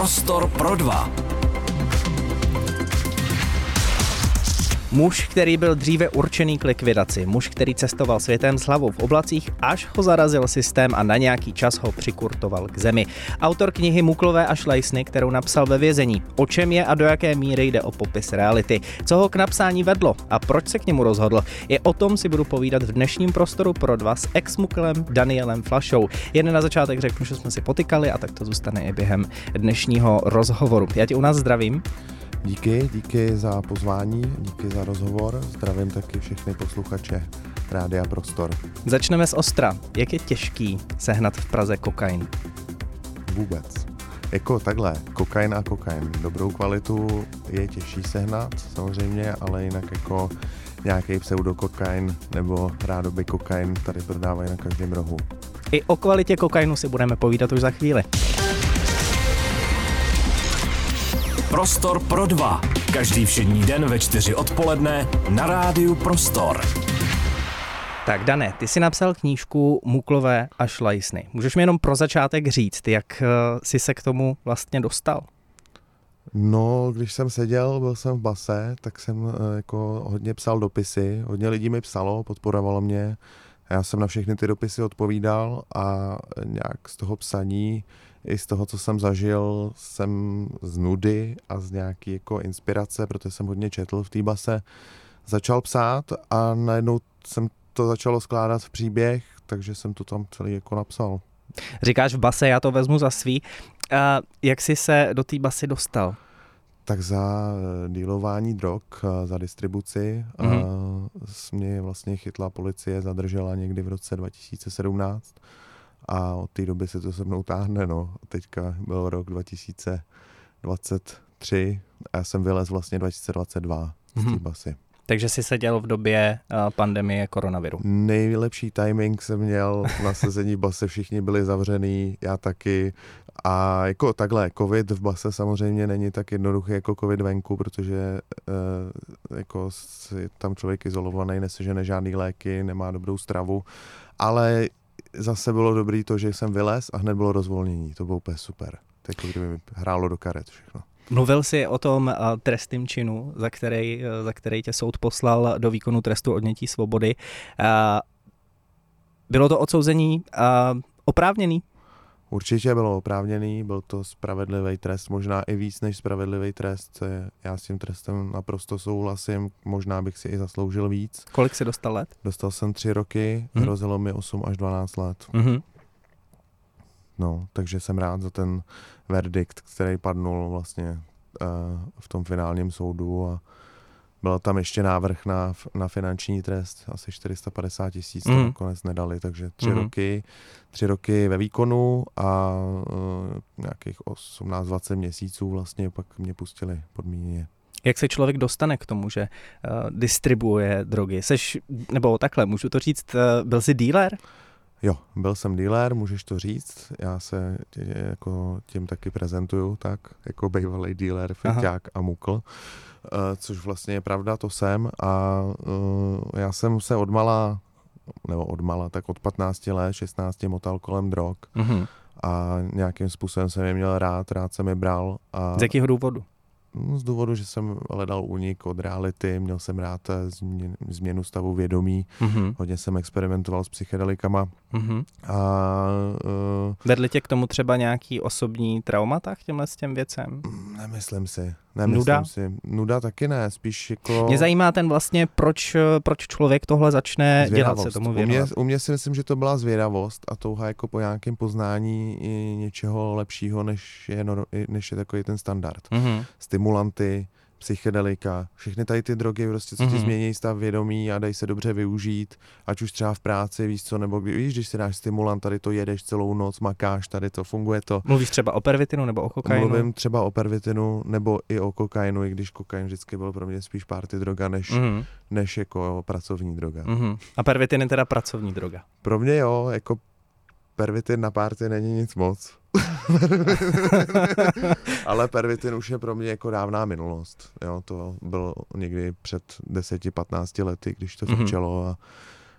Prostor pro dva. Muž, který byl dříve určený k likvidaci, muž, který cestoval světem s hlavou v oblacích, až ho zarazil systém a na nějaký čas ho přikurtoval k zemi. Autor knihy Muklové a šlejsny, kterou napsal ve vězení. O čem je a do jaké míry jde o popis reality. Co ho k napsání vedlo a proč se k němu rozhodl. I o tom si budu povídat v dnešním prostoru pro dva s ex-muklem Danielem Flašou. Jen na začátek řeknu, že jsme si potykali a tak to zůstane i během dnešního rozhovoru. Já tě u nás zdravím. Díky, díky za pozvání, díky za rozhovor. Zdravím taky všechny posluchače Rádia Prostor. Začneme z Ostra. Jak je těžký sehnat v Praze kokain? Vůbec. Jako takhle, kokain a kokain. Dobrou kvalitu je těžší sehnat, samozřejmě, ale jinak jako nějaký pseudokokain nebo rádoby kokain tady prodávají na každém rohu. I o kvalitě kokainu si budeme povídat už za chvíli. Prostor pro dva. Každý všední den ve čtyři odpoledne na rádiu Prostor. Tak Dané, ty jsi napsal knížku Muklové a šlajsny. Můžeš mi jenom pro začátek říct, jak eh, jsi se k tomu vlastně dostal? No, když jsem seděl, byl jsem v base, tak jsem eh, jako hodně psal dopisy, hodně lidí mi psalo, podporovalo mě. Já jsem na všechny ty dopisy odpovídal a nějak z toho psaní i z toho, co jsem zažil, jsem z nudy a z nějaký jako inspirace, protože jsem hodně četl v té base, začal psát a najednou jsem to začalo skládat v příběh, takže jsem to tam celý jako napsal. Říkáš v base, já to vezmu za svý. A jak jsi se do té basy dostal? Tak za eh, dílování drog, eh, za distribuci mm-hmm. mě vlastně chytla policie, zadržela někdy v roce 2017 a od té doby se to se mnou táhne, no. Teďka byl rok 2023 a já jsem vylez vlastně 2022 z té mhm. basy. Takže jsi seděl v době pandemie koronaviru. Nejlepší timing jsem měl na sezení base, všichni byli zavřený, já taky. A jako takhle, covid v base samozřejmě není tak jednoduchý jako covid venku, protože e, jako tam člověk izolovaný, nesežene žádný léky, nemá dobrou stravu, ale zase bylo dobrý to, že jsem vylez a hned bylo rozvolnění. To bylo úplně super. Tak jako kdyby mi hrálo do karet všechno. Mluvil jsi o tom uh, trestným činu, za který, uh, za který tě soud poslal do výkonu trestu odnětí svobody. Uh, bylo to odsouzení oprávněný? Určitě bylo oprávněný, byl to spravedlivý trest, možná i víc než spravedlivý trest. Já s tím trestem naprosto souhlasím, možná bych si i zasloužil víc. Kolik jsi dostal let? Dostal jsem tři roky, mm-hmm. hrozilo mi 8 až 12 let. Mm-hmm. No, takže jsem rád za ten verdikt, který padnul vlastně uh, v tom finálním soudu a byl tam ještě návrh na, na finanční trest, asi 450 tisíc, mm. to nakonec nedali, takže tři, mm. roky, tři roky ve výkonu a uh, nějakých 18-20 měsíců vlastně pak mě pustili podmíněně. Jak se člověk dostane k tomu, že uh, distribuuje drogy? Seš, nebo takhle, můžu to říct, uh, byl jsi dealer? Jo, byl jsem dealer, můžeš to říct. Já se tě, jako tím taky prezentuju, tak jako bývalý dealer, feťák a mukl. Eh, což vlastně je pravda, to jsem a uh, já jsem se odmala, nebo odmala, tak od 15 let, 16 motal kolem drog mm-hmm. a nějakým způsobem jsem je měl rád, rád jsem je bral. A... Z jakého důvodu? No, z důvodu, že jsem hledal únik od reality, měl jsem rád eh, změn, změnu stavu vědomí, mm-hmm. hodně jsem experimentoval s psychedelikama. Mm-hmm. A, uh, Vedli tě k tomu třeba nějaký osobní traumata k těmhle s těm věcem? Nemyslím si. Nemyslím Nuda? si. Nuda taky ne, spíš jako... Mě zajímá ten vlastně, proč, proč člověk tohle začne zvědavost. dělat, se tomu věnovat. U mě, u mě si myslím, že to byla zvědavost a touha jako po nějakém poznání i něčeho lepšího, než je, než je takový ten standard. Mm-hmm. Stimulanty, psychedelika, všechny tady ty drogy, prostě, co ti mm-hmm. změní stav vědomí a dají se dobře využít, ať už třeba v práci, víš co, nebo kdy, víš, když si dáš stimulant, tady to jedeš celou noc, makáš, tady to, funguje to. Mluvíš třeba o pervitinu nebo o kokainu? Mluvím třeba o pervitinu nebo i o kokainu, i když kokain vždycky byl pro mě spíš party droga, než, mm-hmm. než jako pracovní droga. Mm-hmm. A pervitin je teda pracovní droga? Pro mě jo, jako pervitin na párty není nic moc. Ale pervitin už je pro mě jako dávná minulost. Jo, to bylo někdy před 10-15 lety, když to začalo mm-hmm. a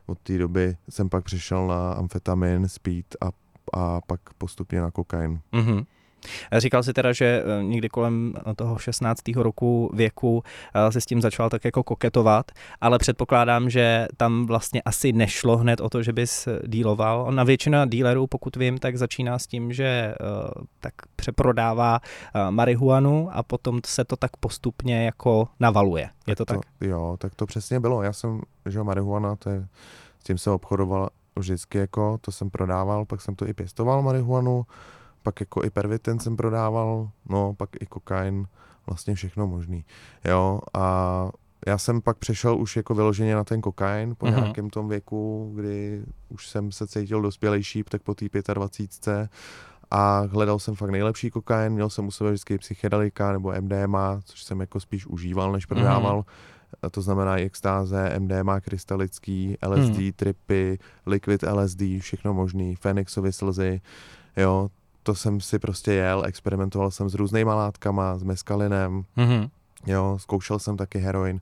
od té doby jsem pak přišel na amfetamin, speed a, a pak postupně na kokain. Mm-hmm. Říkal si teda, že eh, někdy kolem toho 16. roku věku eh, se s tím začal tak jako koketovat, ale předpokládám, že tam vlastně asi nešlo hned o to, že bys díloval. Na většina dílerů, pokud vím, tak začíná s tím, že eh, tak přeprodává marihuanu a potom se to tak postupně jako navaluje. Je to tak? To, jo, tak to přesně bylo. Já jsem, že marihuana, to je, s tím jsem obchodoval vždycky jako, to jsem prodával, pak jsem to i pěstoval marihuanu, pak jako i pervitin jsem prodával, no pak i kokain, vlastně všechno možný. Jo, a já jsem pak přešel už jako vyloženě na ten kokain po uh-huh. nějakém tom věku, kdy už jsem se cítil dospělejší, tak po té 25 a hledal jsem fakt nejlepší kokain, měl jsem u sebe vždycky psychedelika nebo MDMA, což jsem jako spíš užíval, než prodával. Uh-huh. A to znamená i extáze, MDMA krystalický, LSD, hmm. tripy, liquid LSD, všechno možný, Fenixovy slzy, jo, to jsem si prostě jel, experimentoval jsem s různýma látkama, s meskalinem, mm-hmm. jo, zkoušel jsem taky heroin,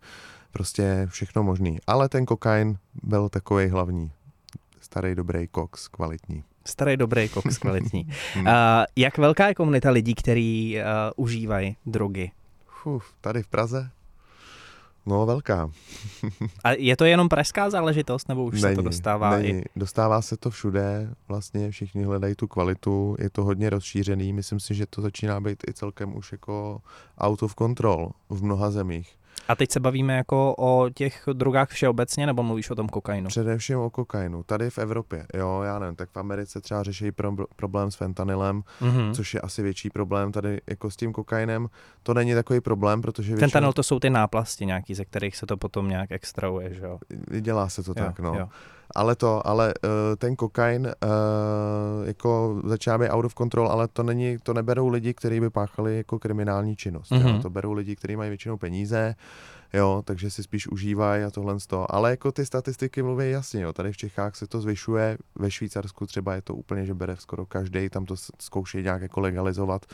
prostě všechno možný. Ale ten kokain byl takový hlavní. Starý, dobrý koks, kvalitní. Starý, dobrý koks, kvalitní. uh, jak velká je komunita lidí, kteří uh, užívají drogy? Uf, tady v Praze? No, velká. A je to jenom pražská záležitost, nebo už není, se to dostává není. i... Dostává se to všude, vlastně všichni hledají tu kvalitu, je to hodně rozšířený, myslím si, že to začíná být i celkem už jako out of control v mnoha zemích. A teď se bavíme jako o těch drogách všeobecně, nebo mluvíš o tom kokainu? Především o kokainu. Tady v Evropě, jo, já nevím, tak v Americe třeba řeší pro, problém s fentanylem, mm-hmm. což je asi větší problém tady jako s tím kokainem. To není takový problém, protože většinou... Fentanyl to jsou ty náplasti nějaký, ze kterých se to potom nějak extrahuje, že jo? Dělá se to jo, tak, no. Jo. Ale to, ale uh, ten kokain uh, jako začíná být out of control, ale to není, to neberou lidi, kteří by páchali jako kriminální činnost. Mm-hmm. Jo? Mhm. To berou lidi, kteří mají většinou peníze, jo, takže si spíš užívají a tohle z toho. Ale jako ty statistiky mluví jasně, jo. Tady v Čechách se to zvyšuje, ve Švýcarsku třeba je to úplně, že bere skoro každý, tam to zkouší nějak jako legalizovat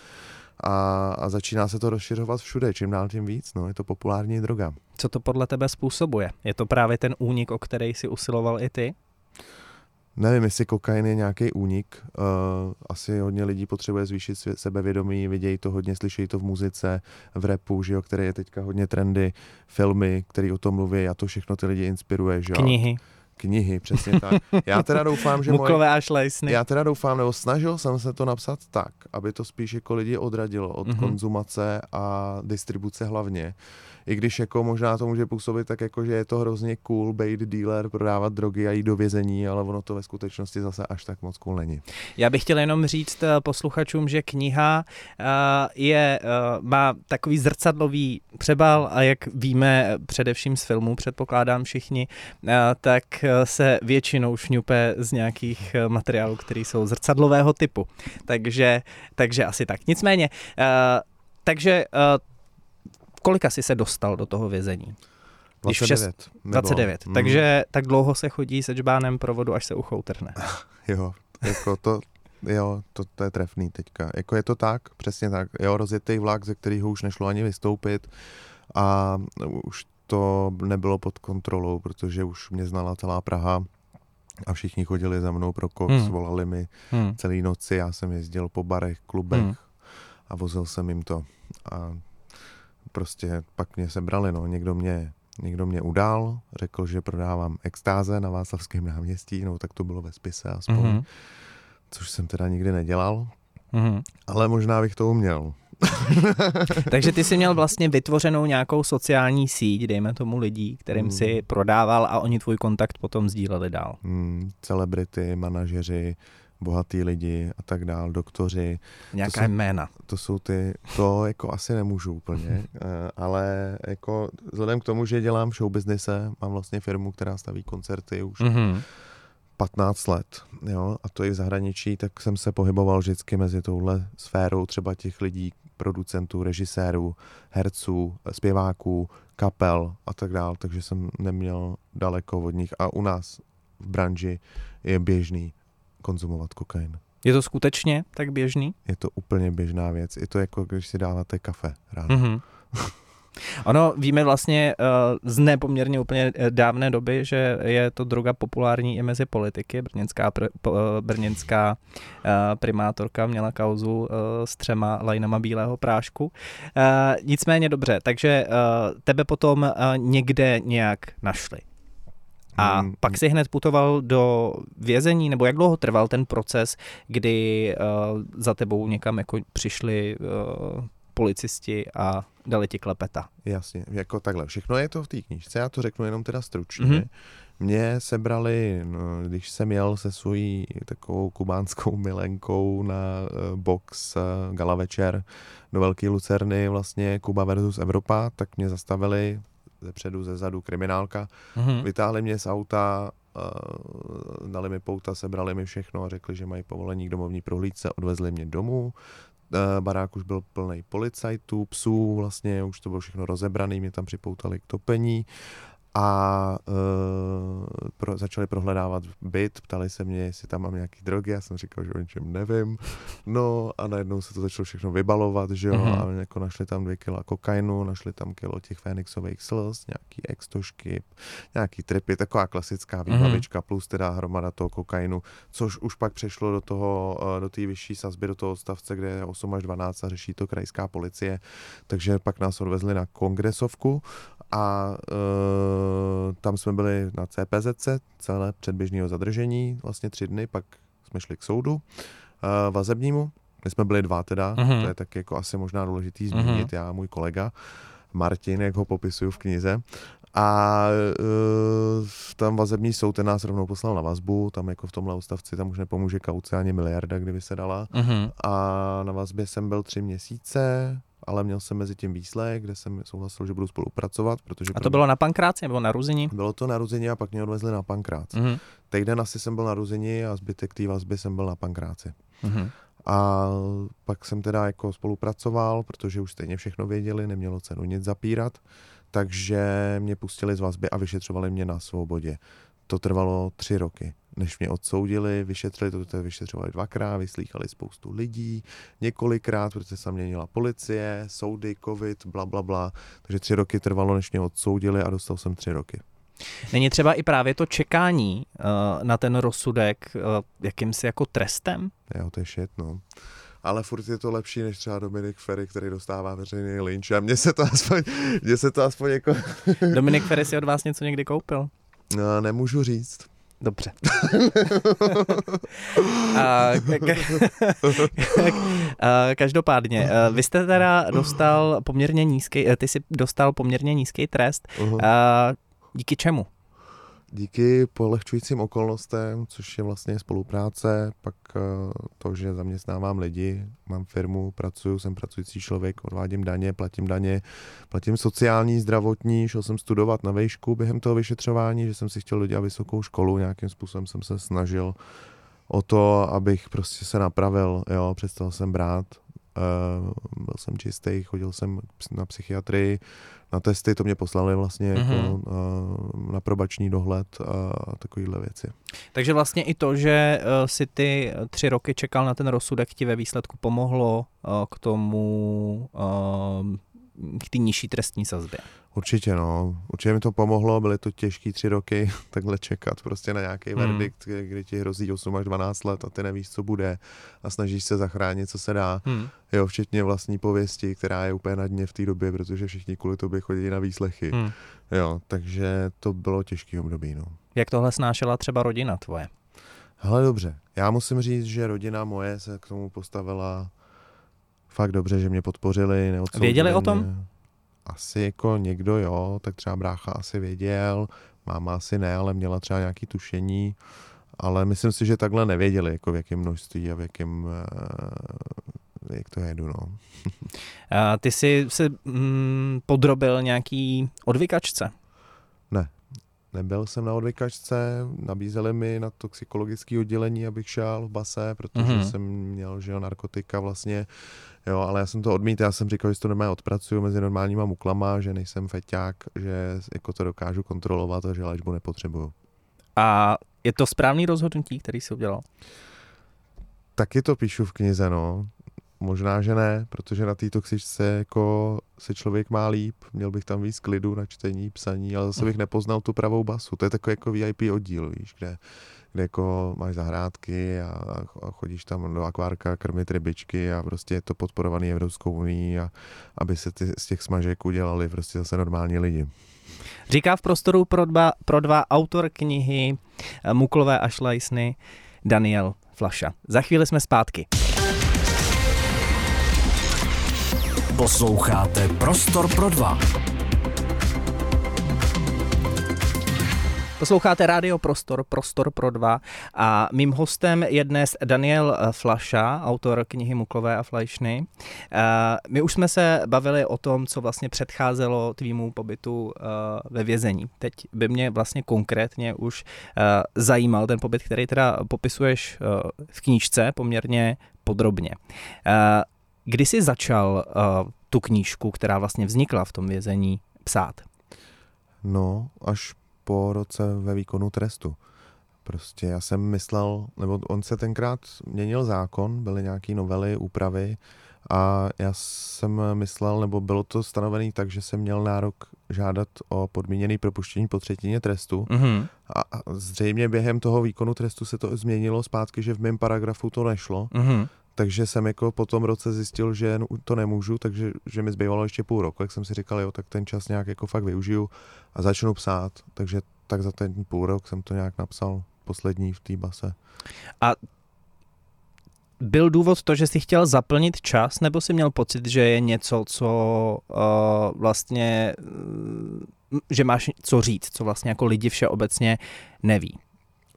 a, a začíná se to rozšiřovat všude, čím dál tím víc, no, je to populární droga. Co to podle tebe způsobuje? Je to právě ten únik, o který si usiloval i ty? Nevím, jestli kokain je nějaký únik. Uh, asi hodně lidí potřebuje zvýšit sebevědomí, vidějí to hodně, slyšejí to v muzice, v repu, že jo, který je teďka hodně trendy, filmy, který o tom mluví a to všechno ty lidi inspiruje. Že jo? Knihy. Knihy, přesně tak. Já teda doufám, že Muklové moje... až lejsny. Já teda doufám, nebo snažil jsem se to napsat tak, aby to spíš jako lidi odradilo od mm-hmm. konzumace a distribuce hlavně i když jako možná to může působit tak jako, že je to hrozně cool být dealer, prodávat drogy a jít do vězení, ale ono to ve skutečnosti zase až tak moc cool není. Já bych chtěl jenom říct eh, posluchačům, že kniha eh, je, eh, má takový zrcadlový přebal a jak víme především z filmů, předpokládám všichni, tak se většinou šňupe z nějakých materiálů, které jsou zrcadlového typu. Takže, takže asi tak. Nicméně, takže kolika jsi se dostal do toho vězení? 29. Šest, 29. Mm. Takže tak dlouho se chodí se džbánem provodu, až se ucho utrhne. jo, jako to, jo, to, to je trefný teďka. Jako je to tak, přesně tak. Jo, rozjetý vlak, ze kterého už nešlo ani vystoupit a už to nebylo pod kontrolou, protože už mě znala celá Praha a všichni chodili za mnou pro koks, hmm. volali mi hmm. celý noci, já jsem jezdil po barech, klubech hmm. a vozil jsem jim to. A prostě pak mě sebrali, no, někdo mě, někdo mě udál, řekl, že prodávám extáze na Václavském náměstí, no tak to bylo ve spise aspoň, mm-hmm. což jsem teda nikdy nedělal, mm-hmm. ale možná bych to uměl. Takže ty jsi měl vlastně vytvořenou nějakou sociální síť, dejme tomu lidí, kterým hmm. si prodával a oni tvůj kontakt potom sdíleli dál. Hmm, celebrity, manažeři, bohatý lidi a tak dál, doktoři. Nějaká to jsou, jména. To jsou ty, to jako asi nemůžu úplně, eh, ale jako vzhledem k tomu, že dělám show businesse, mám vlastně firmu, která staví koncerty už mm-hmm. 15 let, jo, a to i v zahraničí, tak jsem se pohyboval vždycky mezi touhle sférou třeba těch lidí, producentů, režisérů, herců, zpěváků, kapel a tak dál, takže jsem neměl daleko od nich a u nás v branži je běžný konzumovat kokain. Je to skutečně tak běžný? Je to úplně běžná věc. Je to jako, když si dáváte kafe ráno. Mm-hmm. Ono víme vlastně uh, z nepoměrně úplně eh, dávné doby, že je to droga populární i mezi politiky. Brněnská, pr, po, uh, brněnská uh, primátorka měla kauzu uh, s třema lajnama bílého prášku. Nicméně dobře, takže tebe potom někde nějak našli. A hmm. pak si hned putoval do vězení, nebo jak dlouho trval ten proces, kdy uh, za tebou někam jako přišli uh, policisti a dali ti klepeta. Jasně, jako takhle. Všechno je to v té knižce, já to řeknu jenom teda stručně. Mm-hmm. Mě sebrali, no, když jsem jel se svojí takovou kubánskou milenkou na uh, box uh, gala večer do Velké Lucerny, vlastně Kuba versus Evropa, tak mě zastavili ze předu, ze zadu kriminálka, mm-hmm. vytáhli mě z auta, uh, dali mi pouta, sebrali mi všechno a řekli, že mají povolení k domovní prohlídce, odvezli mě domů, Eh, barák už byl plný policajtů, psů, vlastně už to bylo všechno rozebraný, mě tam připoutali k topení a uh, pro, začali prohledávat byt, ptali se mě, jestli tam mám nějaký drogy, já jsem říkal, že o ničem nevím, no a najednou se to začalo všechno vybalovat, že jo, mm-hmm. a jako našli tam dvě kila kokainu, našli tam kilo těch fénixových slz, nějaký extošky, nějaký tripy, taková klasická mhm. výbavička, mm-hmm. plus teda hromada toho kokainu, což už pak přešlo do toho, uh, do té vyšší sazby, do toho odstavce, kde je 8 až 12 a řeší to krajská policie, takže pak nás odvezli na kongresovku a e, tam jsme byli na CPZC, celé předběžného zadržení, vlastně tři dny, pak jsme šli k soudu e, vazebnímu. My jsme byli dva teda, uh-huh. to je tak jako asi možná důležitý mhm. zmínit, uh-huh. já a můj kolega Martin, jak ho popisuju v knize. A uh, tam vazební soud ten nás rovnou poslal na vazbu, tam jako v tomhle ústavci tam už nepomůže kauce ani miliarda, kdyby se dala. Uh-huh. A na vazbě jsem byl tři měsíce, ale měl jsem mezi tím výslech, kde jsem souhlasil, že budu spolupracovat. Protože a to bylo na Pankráci nebo na Ruzini? Bylo to na Ruzini a pak mě odvezli na Pankrác. Mm-hmm. Týden asi jsem byl na Ruzini a zbytek té vazby jsem byl na Pankráci. Mm-hmm. A pak jsem teda jako spolupracoval, protože už stejně všechno věděli, nemělo cenu nic zapírat, takže mě pustili z vazby a vyšetřovali mě na svobodě. To trvalo tři roky než mě odsoudili, vyšetřili to, to vyšetřovali dvakrát, vyslýchali spoustu lidí, několikrát, protože se měnila policie, soudy, covid, bla, bla, bla. Takže tři roky trvalo, než mě odsoudili a dostal jsem tři roky. Není třeba i právě to čekání uh, na ten rozsudek uh, jakýmsi jako trestem? Jo, to je shit, no ale furt je to lepší než třeba Dominik Ferry, který dostává veřejný lynč a mně se to aspoň, mně se to aspoň jako... Dominik Ferry si od vás něco někdy koupil? No, nemůžu říct. Dobře. a, každopádně, vy jste teda dostal poměrně nízký, ty jsi dostal poměrně nízký trest. Uh-huh. A, díky čemu? Díky polehčujícím okolnostem, což je vlastně spolupráce, pak eh, to, že zaměstnávám lidi, mám firmu, pracuju, jsem pracující člověk, odvádím daně, platím daně, platím sociální, zdravotní, šel jsem studovat na vejšku během toho vyšetřování, že jsem si chtěl dělat vysokou školu, nějakým způsobem jsem se snažil o to, abych prostě se napravil, jo, přestal jsem brát, byl jsem čistý, chodil jsem na psychiatrii, na testy, to mě poslali vlastně mm-hmm. jako uh, na probační dohled a takovéhle věci. Takže vlastně i to, že uh, si ty tři roky čekal na ten rozsudek, ti ve výsledku pomohlo uh, k tomu, k té nižší trestní sazbě. Určitě no, určitě mi to pomohlo, byly to těžké tři roky takhle čekat prostě na nějaký hmm. verdikt, kdy ti hrozí 8 až 12 let a ty nevíš, co bude a snažíš se zachránit, co se dá. Hmm. Jo, včetně vlastní pověsti, která je úplně na dně v té době, protože všichni kvůli tobě chodí na výslechy. Hmm. Jo, takže to bylo těžký období, no. Jak tohle snášela třeba rodina tvoje? Hele, dobře. Já musím říct, že rodina moje se k tomu postavila fakt dobře, že mě podpořili, Věděli o tom? asi jako někdo jo, tak třeba brácha asi věděl, máma asi ne, ale měla třeba nějaký tušení, ale myslím si, že takhle nevěděli, jako v jakém množství a v jakém, eh, jak to jedu, no. a ty jsi se mm, podrobil nějaký odvykačce? Ne, nebyl jsem na odvykačce, nabízeli mi na toxikologické oddělení, abych šel v base, protože mm-hmm. jsem měl, že jo, narkotika vlastně, Jo, ale já jsem to odmítl, já jsem říkal, že to normálně odpracuju mezi normálníma muklama, že nejsem feťák, že jako to dokážu kontrolovat a že léčbu nepotřebuju. A je to správný rozhodnutí, který jsi udělal? Taky to píšu v knize, no. Možná, že ne, protože na té toxičce jako se člověk má líp, měl bych tam víc klidu na čtení, psaní, ale zase bych nepoznal tu pravou basu. To je takový jako VIP oddíl, víš, kde, kde jako máš zahrádky a, a chodíš tam do akvárka krmit rybičky a prostě je to podporovaný Evropskou unii a aby se ty, z těch smažek udělali prostě zase normální lidi. Říká v prostoru pro dva, pro dva autor knihy eh, Muklové a šlajsny Daniel Flaša. Za chvíli jsme zpátky. Posloucháte Prostor pro dva. Posloucháte Rádio Prostor, Prostor pro dva a mým hostem je dnes Daniel Flaša, autor knihy Muklové a Flajšny. My už jsme se bavili o tom, co vlastně předcházelo tvýmu pobytu ve vězení. Teď by mě vlastně konkrétně už zajímal ten pobyt, který teda popisuješ v knížce poměrně podrobně. Kdy jsi začal tu knížku, která vlastně vznikla v tom vězení, psát? No, až po roce ve výkonu trestu. Prostě já jsem myslel, nebo on se tenkrát měnil zákon, byly nějaké novely, úpravy a já jsem myslel, nebo bylo to stanovené tak, že jsem měl nárok žádat o podmíněný propuštění po třetině trestu mm-hmm. a, a zřejmě během toho výkonu trestu se to změnilo zpátky, že v mém paragrafu to nešlo, mm-hmm takže jsem jako po tom roce zjistil, že to nemůžu, takže že mi zbývalo ještě půl roku, jak jsem si říkal, jo, tak ten čas nějak jako fakt využiju a začnu psát, takže tak za ten půl rok jsem to nějak napsal poslední v té base. A byl důvod to, že jsi chtěl zaplnit čas, nebo jsi měl pocit, že je něco, co uh, vlastně, uh, že máš co říct, co vlastně jako lidi všeobecně neví?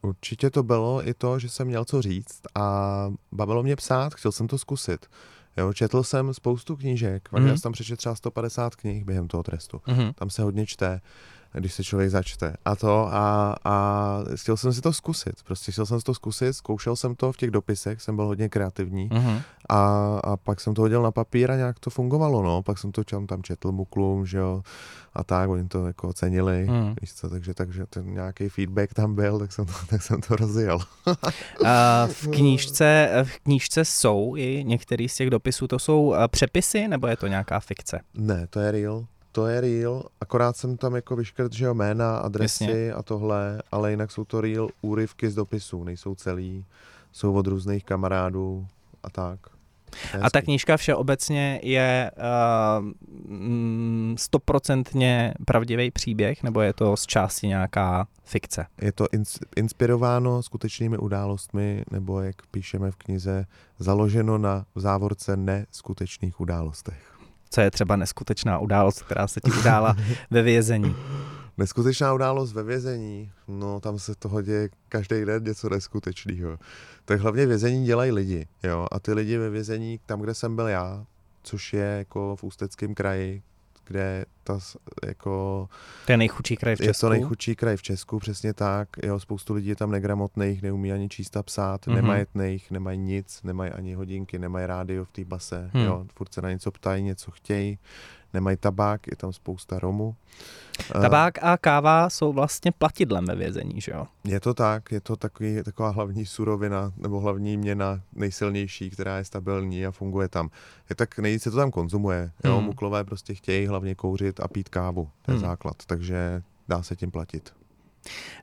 Určitě to bylo i to, že jsem měl co říct a bavilo mě psát, chtěl jsem to zkusit. Jo, četl jsem spoustu knížek, mm-hmm. já jsem tam přečetl třeba 150 knih během toho trestu. Mm-hmm. Tam se hodně čte když se člověk začte. A to a, a chtěl jsem si to zkusit. Prostě chtěl jsem si to zkusit, zkoušel jsem to v těch dopisech, jsem byl hodně kreativní mm-hmm. a, a pak jsem to hodil na papír a nějak to fungovalo, no. Pak jsem to čem tam četl muklům, že jo, a tak, oni to jako ocenili, mm. víš co, takže, takže ten nějaký feedback tam byl, tak jsem to, tak jsem to rozjel. a v knížce, v knížce jsou i některý z těch dopisů, to jsou eh, přepisy, nebo je to nějaká fikce? Ne, to je real to je real, akorát jsem tam jako vyškrt, že jo, jména, adresy Jasně. a tohle, ale jinak jsou to real úryvky z dopisů, nejsou celý, jsou od různých kamarádů a tak. A ta knížka všeobecně je stoprocentně uh, pravdivý příběh, nebo je to z části nějaká fikce? Je to ins- inspirováno skutečnými událostmi, nebo jak píšeme v knize, založeno na závorce neskutečných událostech co je třeba neskutečná událost, která se ti udála ve vězení? Neskutečná událost ve vězení, no tam se toho děje každý den něco neskutečného. Tak hlavně vězení dělají lidi, jo, a ty lidi ve vězení, tam, kde jsem byl já, což je jako v Ústeckém kraji, kde ta jako... To je nejchudší kraj v Česku? Je to nejchudší kraj v Česku, přesně tak. Jo, spoustu lidí je tam negramotných, neumí ani číst a psát, mm-hmm. nemajetných, nemají nic, nemají ani hodinky, nemají rádio v té base, hmm. jo, furt se na něco ptají, něco chtějí, nemají tabák, je tam spousta romu. Eh, tabák a káva jsou vlastně platidlem ve vězení, že jo? Je to tak, je to takový, taková hlavní surovina nebo hlavní měna nejsilnější, která je stabilní a funguje tam. Je tak nejvíc se to tam konzumuje. Jo? Hmm. Muklové prostě chtějí hlavně kouřit a pít kávu, to je hmm. základ, takže dá se tím platit.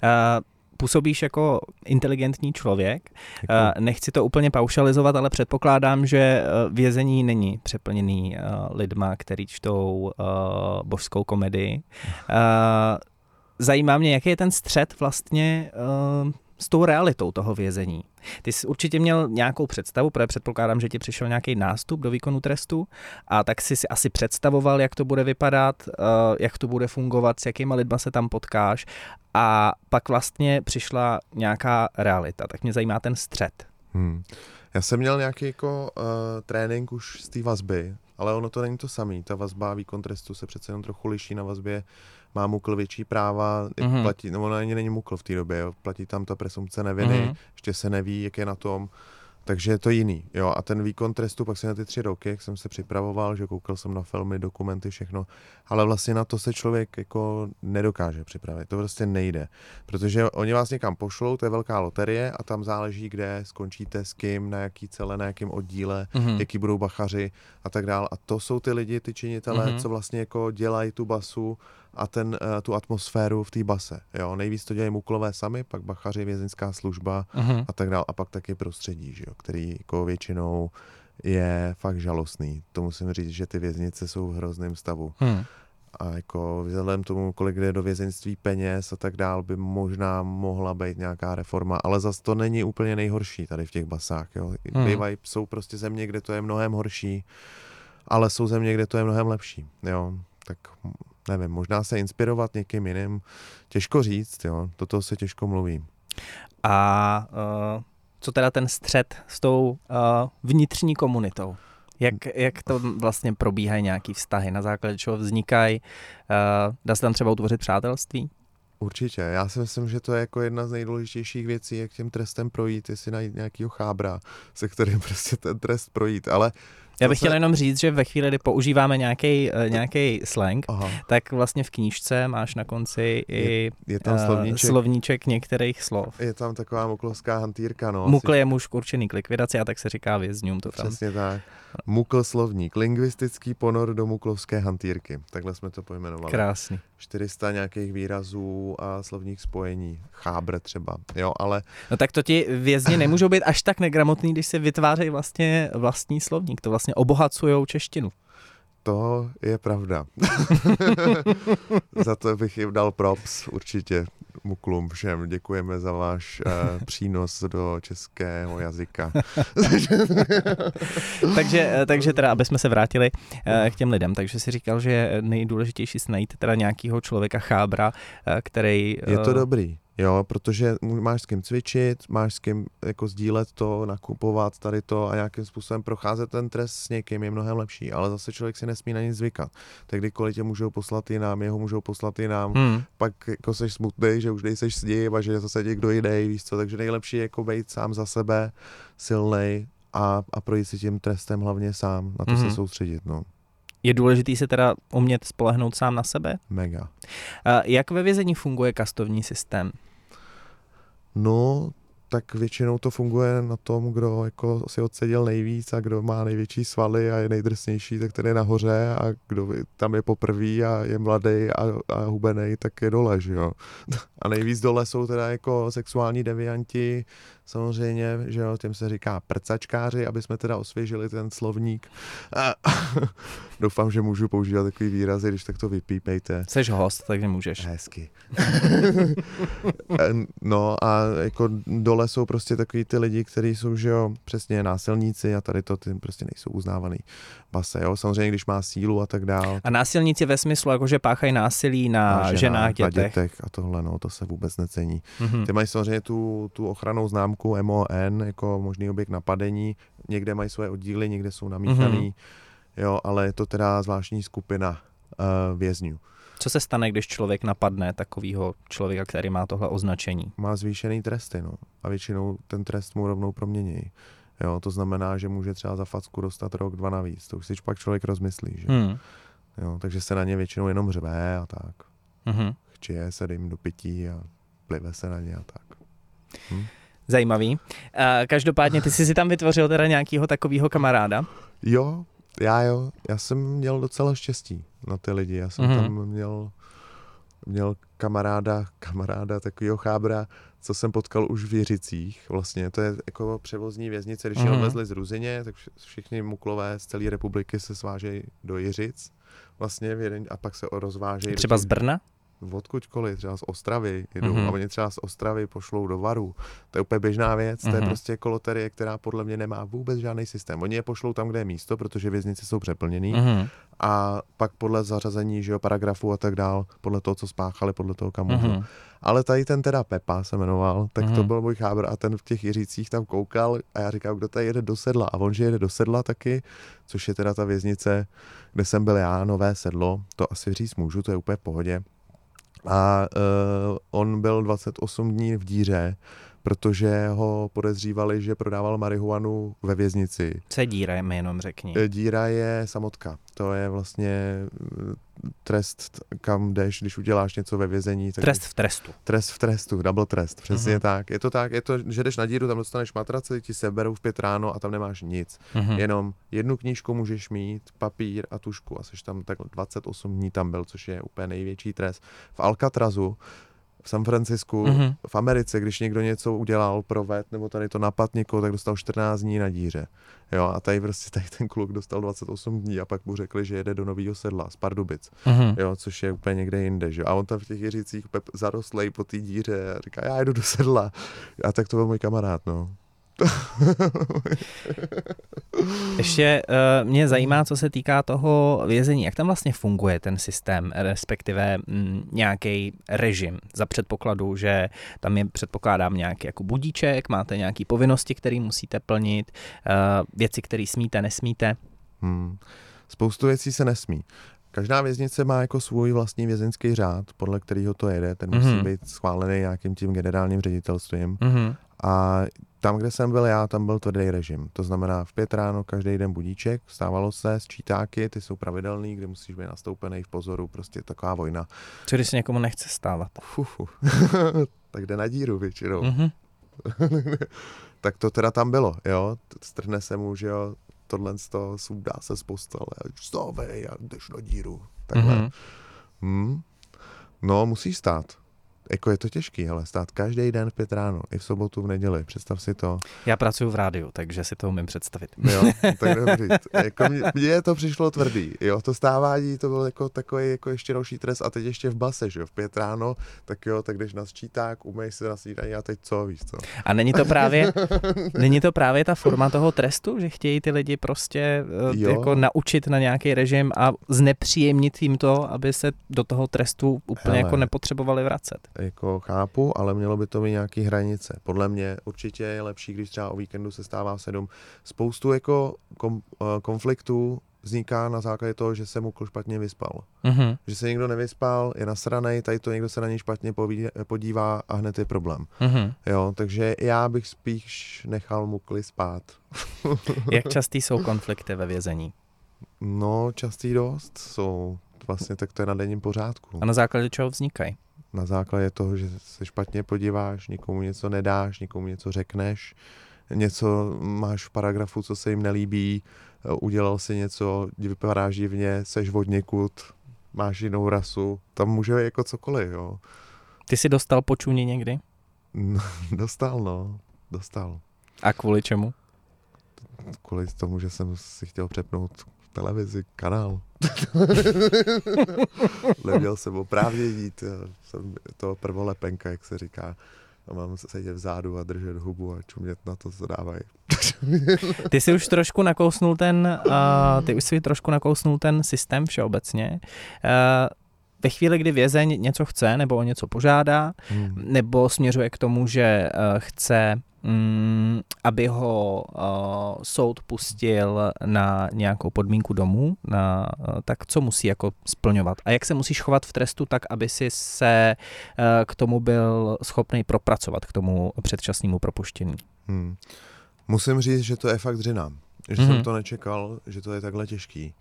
Uh, působíš jako inteligentní člověk. Děkuji. Eh, nechci to úplně paušalizovat, ale předpokládám, že eh, vězení není přeplněný eh, lidma, který čtou božskou komedii. Zajímá mě, jaký je ten střed vlastně s tou realitou toho vězení. Ty jsi určitě měl nějakou představu, protože předpokládám, že ti přišel nějaký nástup do výkonu trestu a tak jsi si asi představoval, jak to bude vypadat, eh, jak to bude fungovat, s jakýma lidma se tam potkáš a pak vlastně přišla nějaká realita. Tak mě zajímá ten střed. Hmm. Já jsem měl nějaký jako uh, trénink už z té vazby, ale ono to není to samý. Ta vazba výkon trestu se přece jen trochu liší na vazbě má mukl větší práva, mm-hmm. platí, no ono ani není mukl v té době, jo, platí tam ta presumpce neviny, mm-hmm. ještě se neví, jak je na tom, Takže je to jiný, jo. A ten výkon trestu pak se na ty tři roky, jak jsem se připravoval, že koukal jsem na filmy, dokumenty, všechno, ale vlastně na to se člověk jako nedokáže připravit. To prostě nejde, protože oni vás někam pošlou, to je velká loterie a tam záleží, kde skončíte, s kým, na jaký celé, na jakém oddíle, mm-hmm. jaký budou bachaři a tak dál. A to jsou ty lidi, ty činitelé, mm-hmm. co vlastně jako dělají tu basu a ten, uh, tu atmosféru v té base. Jo? Nejvíc to dělají muklové sami, pak bachaři, vězeňská služba uh-huh. a tak dále. A pak taky prostředí, že jo? který jako většinou je fakt žalostný. To musím říct, že ty věznice jsou v hrozném stavu. Hmm. A jako vzhledem tomu, kolik jde do vězeňství peněz a tak dál, by možná mohla být nějaká reforma, ale zase to není úplně nejhorší tady v těch basách. Jo. Hmm. Bývají, jsou prostě země, kde to je mnohem horší, ale jsou země, kde to je mnohem lepší. Jo. Tak nevím, možná se inspirovat někým jiným, těžko říct, jo, toto se těžko mluví. A uh, co teda ten střed s tou uh, vnitřní komunitou? Jak, jak to vlastně probíhají nějaký vztahy, na základě čeho vznikají? Uh, dá se tam třeba utvořit přátelství? Určitě. Já si myslím, že to je jako jedna z nejdůležitějších věcí, jak tím trestem projít, jestli najít nějakého chábra, se kterým prostě ten trest projít. Ale já bych chtěl jenom říct, že ve chvíli, kdy používáme nějaký uh, nějaký slang, Aha. tak vlastně v knížce máš na konci i je, je tam eh, slovníček, slovníček některých slov. Je tam taková muklovská hantýrka, no. Mukl je muž určený k likvidaci a tak se říká vězňům to tam. Přesně tak. Mukl slovník, lingvistický ponor do muklovské hantýrky. Takhle jsme to pojmenovali. Krásný. 400 nějakých výrazů a slovních spojení. Chábr třeba, jo, ale... No tak to ti vězni nemůžou být až tak negramotný, když se vytvářejí vlastně vlastní slovník. To vlastně obohacují češtinu. To je pravda. za to bych jim dal props, určitě. Muklum všem děkujeme za váš uh, přínos do českého jazyka. takže, eh, takže teda, aby jsme se vrátili uh, k těm lidem, takže si říkal, že nejdůležitější si najít teda nějakého člověka chábra, uh, který... Uh, je to dobrý. Jo, protože máš s kým cvičit, máš s kým jako sdílet to, nakupovat tady to a nějakým způsobem procházet ten trest s někým je mnohem lepší, ale zase člověk si nesmí na nic zvykat. Tak kdykoliv tě můžou poslat jinam, jeho můžou poslat jinam, hmm. pak jako seš smutný, že už nejseš s ním a že zase někdo jiný, víš co, takže nejlepší je jako být sám za sebe, silnej a, a projít si tím trestem hlavně sám, na to hmm. se soustředit, no. Je důležité se teda umět spolehnout sám na sebe? Mega. Jak ve vězení funguje kastovní systém? No, tak většinou to funguje na tom, kdo jako si odseděl nejvíc a kdo má největší svaly a je nejdrsnější, tak ten je nahoře a kdo tam je poprvý a je mladý a, a hubený, tak je dole, že jo. A nejvíc dole jsou teda jako sexuální devianti, samozřejmě, že jo, těm se říká prcačkáři, aby jsme teda osvěžili ten slovník. A, doufám, že můžu používat takový výrazy, když tak to vypípejte. Jsi host, takže můžeš. Hezky. no a jako dole jsou prostě takový ty lidi, kteří jsou, že jo, přesně násilníci a tady to ty prostě nejsou uznávaný base, jo, samozřejmě, když má sílu a tak dál. A násilníci ve smyslu, jako že páchají násilí na, na ženách, ženách dětech. Na dětech a tohle, no, to se vůbec necení. Mm-hmm. Ty mají samozřejmě tu, tu ochranou známku MON, jako možný objekt napadení, někde mají svoje oddíly, někde jsou namíchaný, mm-hmm. Jo, ale je to teda zvláštní skupina uh, vězňů. Co se stane, když člověk napadne takového člověka, který má tohle označení? Má zvýšený tresty, no. A většinou ten trest mu rovnou promění. Jo, to znamená, že může třeba za facku dostat rok, dva navíc. To už si pak člověk rozmyslí, že? Hmm. Jo, takže se na ně většinou jenom řve a tak. Mm-hmm. Chčije se jim do pití a plive se na ně a tak. Hm? Zajímavý. Každopádně ty jsi si tam vytvořil teda nějakého takového kamaráda? Jo, já jo. Já jsem měl docela štěstí na ty lidi. Já jsem mm-hmm. tam měl, měl kamaráda, kamaráda, takového chábra, co jsem potkal už v Jiřicích. Vlastně to je jako převozní věznice, když mm-hmm. je odvezli z Ruzině, tak všichni muklové z celé republiky se svážejí do Jiřic vlastně v jeden, a pak se rozvážejí. Třeba z Brna? Odkudkoliv, třeba z Ostravy jedou mm-hmm. a oni třeba z Ostravy pošlou do Varu. To je úplně běžná věc, mm-hmm. to je mhm. prostě koloterie, která podle mě nemá vůbec žádný systém. Oni je pošlou tam, kde je místo, protože věznice jsou přeplněný mm-hmm. a pak podle zařazení, že jo, paragrafu a tak dál, podle toho, co spáchali, podle toho, kam můžu. Mm-hmm. Ale tady ten teda Pepa se jmenoval, tak mm-hmm. to mhm. byl můj chábr a ten v těch Jiřících tam koukal a já říkal, kdo tady jede do sedla. A on, že jede do sedla taky, což je teda ta věznice, kde jsem byl já, nové sedlo, to asi říct můžu, to je úplně v pohodě. A uh, on byl 28 dní v díře, protože ho podezřívali, že prodával marihuanu ve věznici. Co je díra, mi jenom řekni. E, díra je samotka. To je vlastně e, trest, kam jdeš, když uděláš něco ve vězení. Tak trest v trestu. Trest v trestu, double trest, přesně uh-huh. tak. Je to tak, je to, že jdeš na díru, tam dostaneš matraci, ti seberou v pět ráno a tam nemáš nic. Uh-huh. Jenom jednu knížku můžeš mít, papír a tušku a jsi tam tak 28 dní tam byl, což je úplně největší trest. V Alcatrazu v San Francisku, mm-hmm. v Americe, když někdo něco udělal, proved, nebo tady to napad někoho, tak dostal 14 dní na díře. Jo, a tady prostě tady ten kluk dostal 28 dní a pak mu řekli, že jede do nového sedla z Pardubic, mm-hmm. jo, což je úplně někde jinde, že? A on tam v těch Jiřících zarostlej po té díře a říká, já jedu do sedla. A tak to byl můj kamarád, no. Ještě uh, mě zajímá, co se týká toho vězení. Jak tam vlastně funguje ten systém, respektive mm, nějaký režim za předpokladu, že tam je, předpokládám, nějaký jako budíček, máte nějaké povinnosti, které musíte plnit, uh, věci, které smíte, nesmíte? Hmm. Spoustu věcí se nesmí. Každá věznice má jako svůj vlastní vězeňský řád, podle kterého to jede. Ten musí mm-hmm. být schválený nějakým tím generálním ředitelstvím. Mm-hmm. A tam, kde jsem byl já, tam byl tvrdý režim. To znamená v pět ráno každý den budíček, stávalo se, čítáky, ty jsou pravidelný, kde musíš být nastoupený v pozoru, prostě taková vojna. Co když se někomu nechce stávat? Fufu. tak jde na díru většinou. Mm-hmm. tak to teda tam bylo, jo. Strhne se mu, že jo, tohle z toho sundá se z postele, vstávej a jdeš na díru. Takhle. Mm-hmm. Hmm. No, musíš stát jako je to těžký, ale stát každý den v pět ráno, i v sobotu, v neděli, představ si to. Já pracuji v rádiu, takže si to umím představit. Jo, tak dobrý. jako mně to přišlo tvrdý, jo, to stávání, to bylo jako takový jako ještě další trest a teď ještě v base, že jo, v pět ráno, tak jo, tak když na sčíták, umej si na snídaní a teď co, víš co. A není to právě, není to právě ta forma toho trestu, že chtějí ty lidi prostě eh, jo. jako naučit na nějaký režim a znepříjemnit jim to, aby se do toho trestu úplně Hele. jako nepotřebovali vracet jako chápu, ale mělo by to mít nějaký hranice. Podle mě určitě je lepší, když třeba o víkendu se stává sedm. Spoustu jako kom, uh, konfliktů vzniká na základě toho, že se mu špatně vyspal. Mm-hmm. Že se někdo nevyspal, je nasranej, tady to někdo se na něj špatně podívá a hned je problém. Mm-hmm. Jo, takže já bych spíš nechal Mukli spát. Jak častý jsou konflikty ve vězení? No, častý dost jsou. Vlastně tak to je na denním pořádku. A na základě čeho vznikají? Na základě toho, že se špatně podíváš, nikomu něco nedáš, nikomu něco řekneš, něco máš v paragrafu, co se jim nelíbí, udělal si něco, vypadáš divně, seš od někud, máš jinou rasu, tam může jako cokoliv, jo. Ty jsi dostal počuně někdy? No, dostal, no, dostal. A kvůli čemu? Kvůli tomu, že jsem si chtěl přepnout televizi, kanál. Neměl jsem oprávnění, to, jsem to prvolepenka, jak se říká. A mám sedět vzadu a držet hubu a čumět na to, co dávají. ty jsi už trošku nakousnul ten, uh, ty už si trošku nakousnul ten systém všeobecně. Uh, ve chvíli, kdy vězeň něco chce nebo o něco požádá, hmm. nebo směřuje k tomu, že uh, chce Mm, aby ho uh, soud pustil na nějakou podmínku domů, na, uh, tak co musí jako splňovat? A jak se musíš chovat v trestu tak, aby si se uh, k tomu byl schopný propracovat, k tomu předčasnému propuštění? Hmm. Musím říct, že to je fakt dřina. Že hmm. jsem to nečekal, že to je takhle těžký.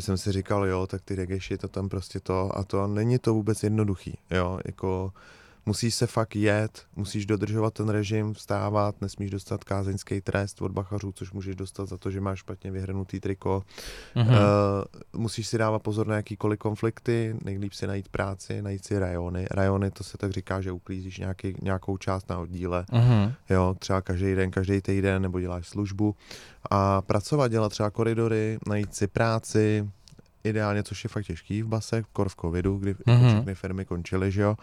Že jsem si říkal, jo, tak ty regeši, to tam prostě to a to. Není to vůbec jednoduchý, jo, jako musíš se fakt jet, musíš dodržovat ten režim, vstávat, nesmíš dostat kázeňský trest od bachařů, což můžeš dostat za to, že máš špatně vyhrnutý triko. Mm-hmm. Uh, musíš si dávat pozor na jakýkoliv konflikty, nejlíp si najít práci, najít si rajony. Rajony, to se tak říká, že uklízíš nějaký, nějakou část na oddíle, mm-hmm. jo, třeba každý den, každý týden, nebo děláš službu a pracovat, dělat třeba koridory, najít si práci, ideálně, což je fakt těžký v base, kor v covidu, kdy mm-hmm. všechny firmy končily, že jo.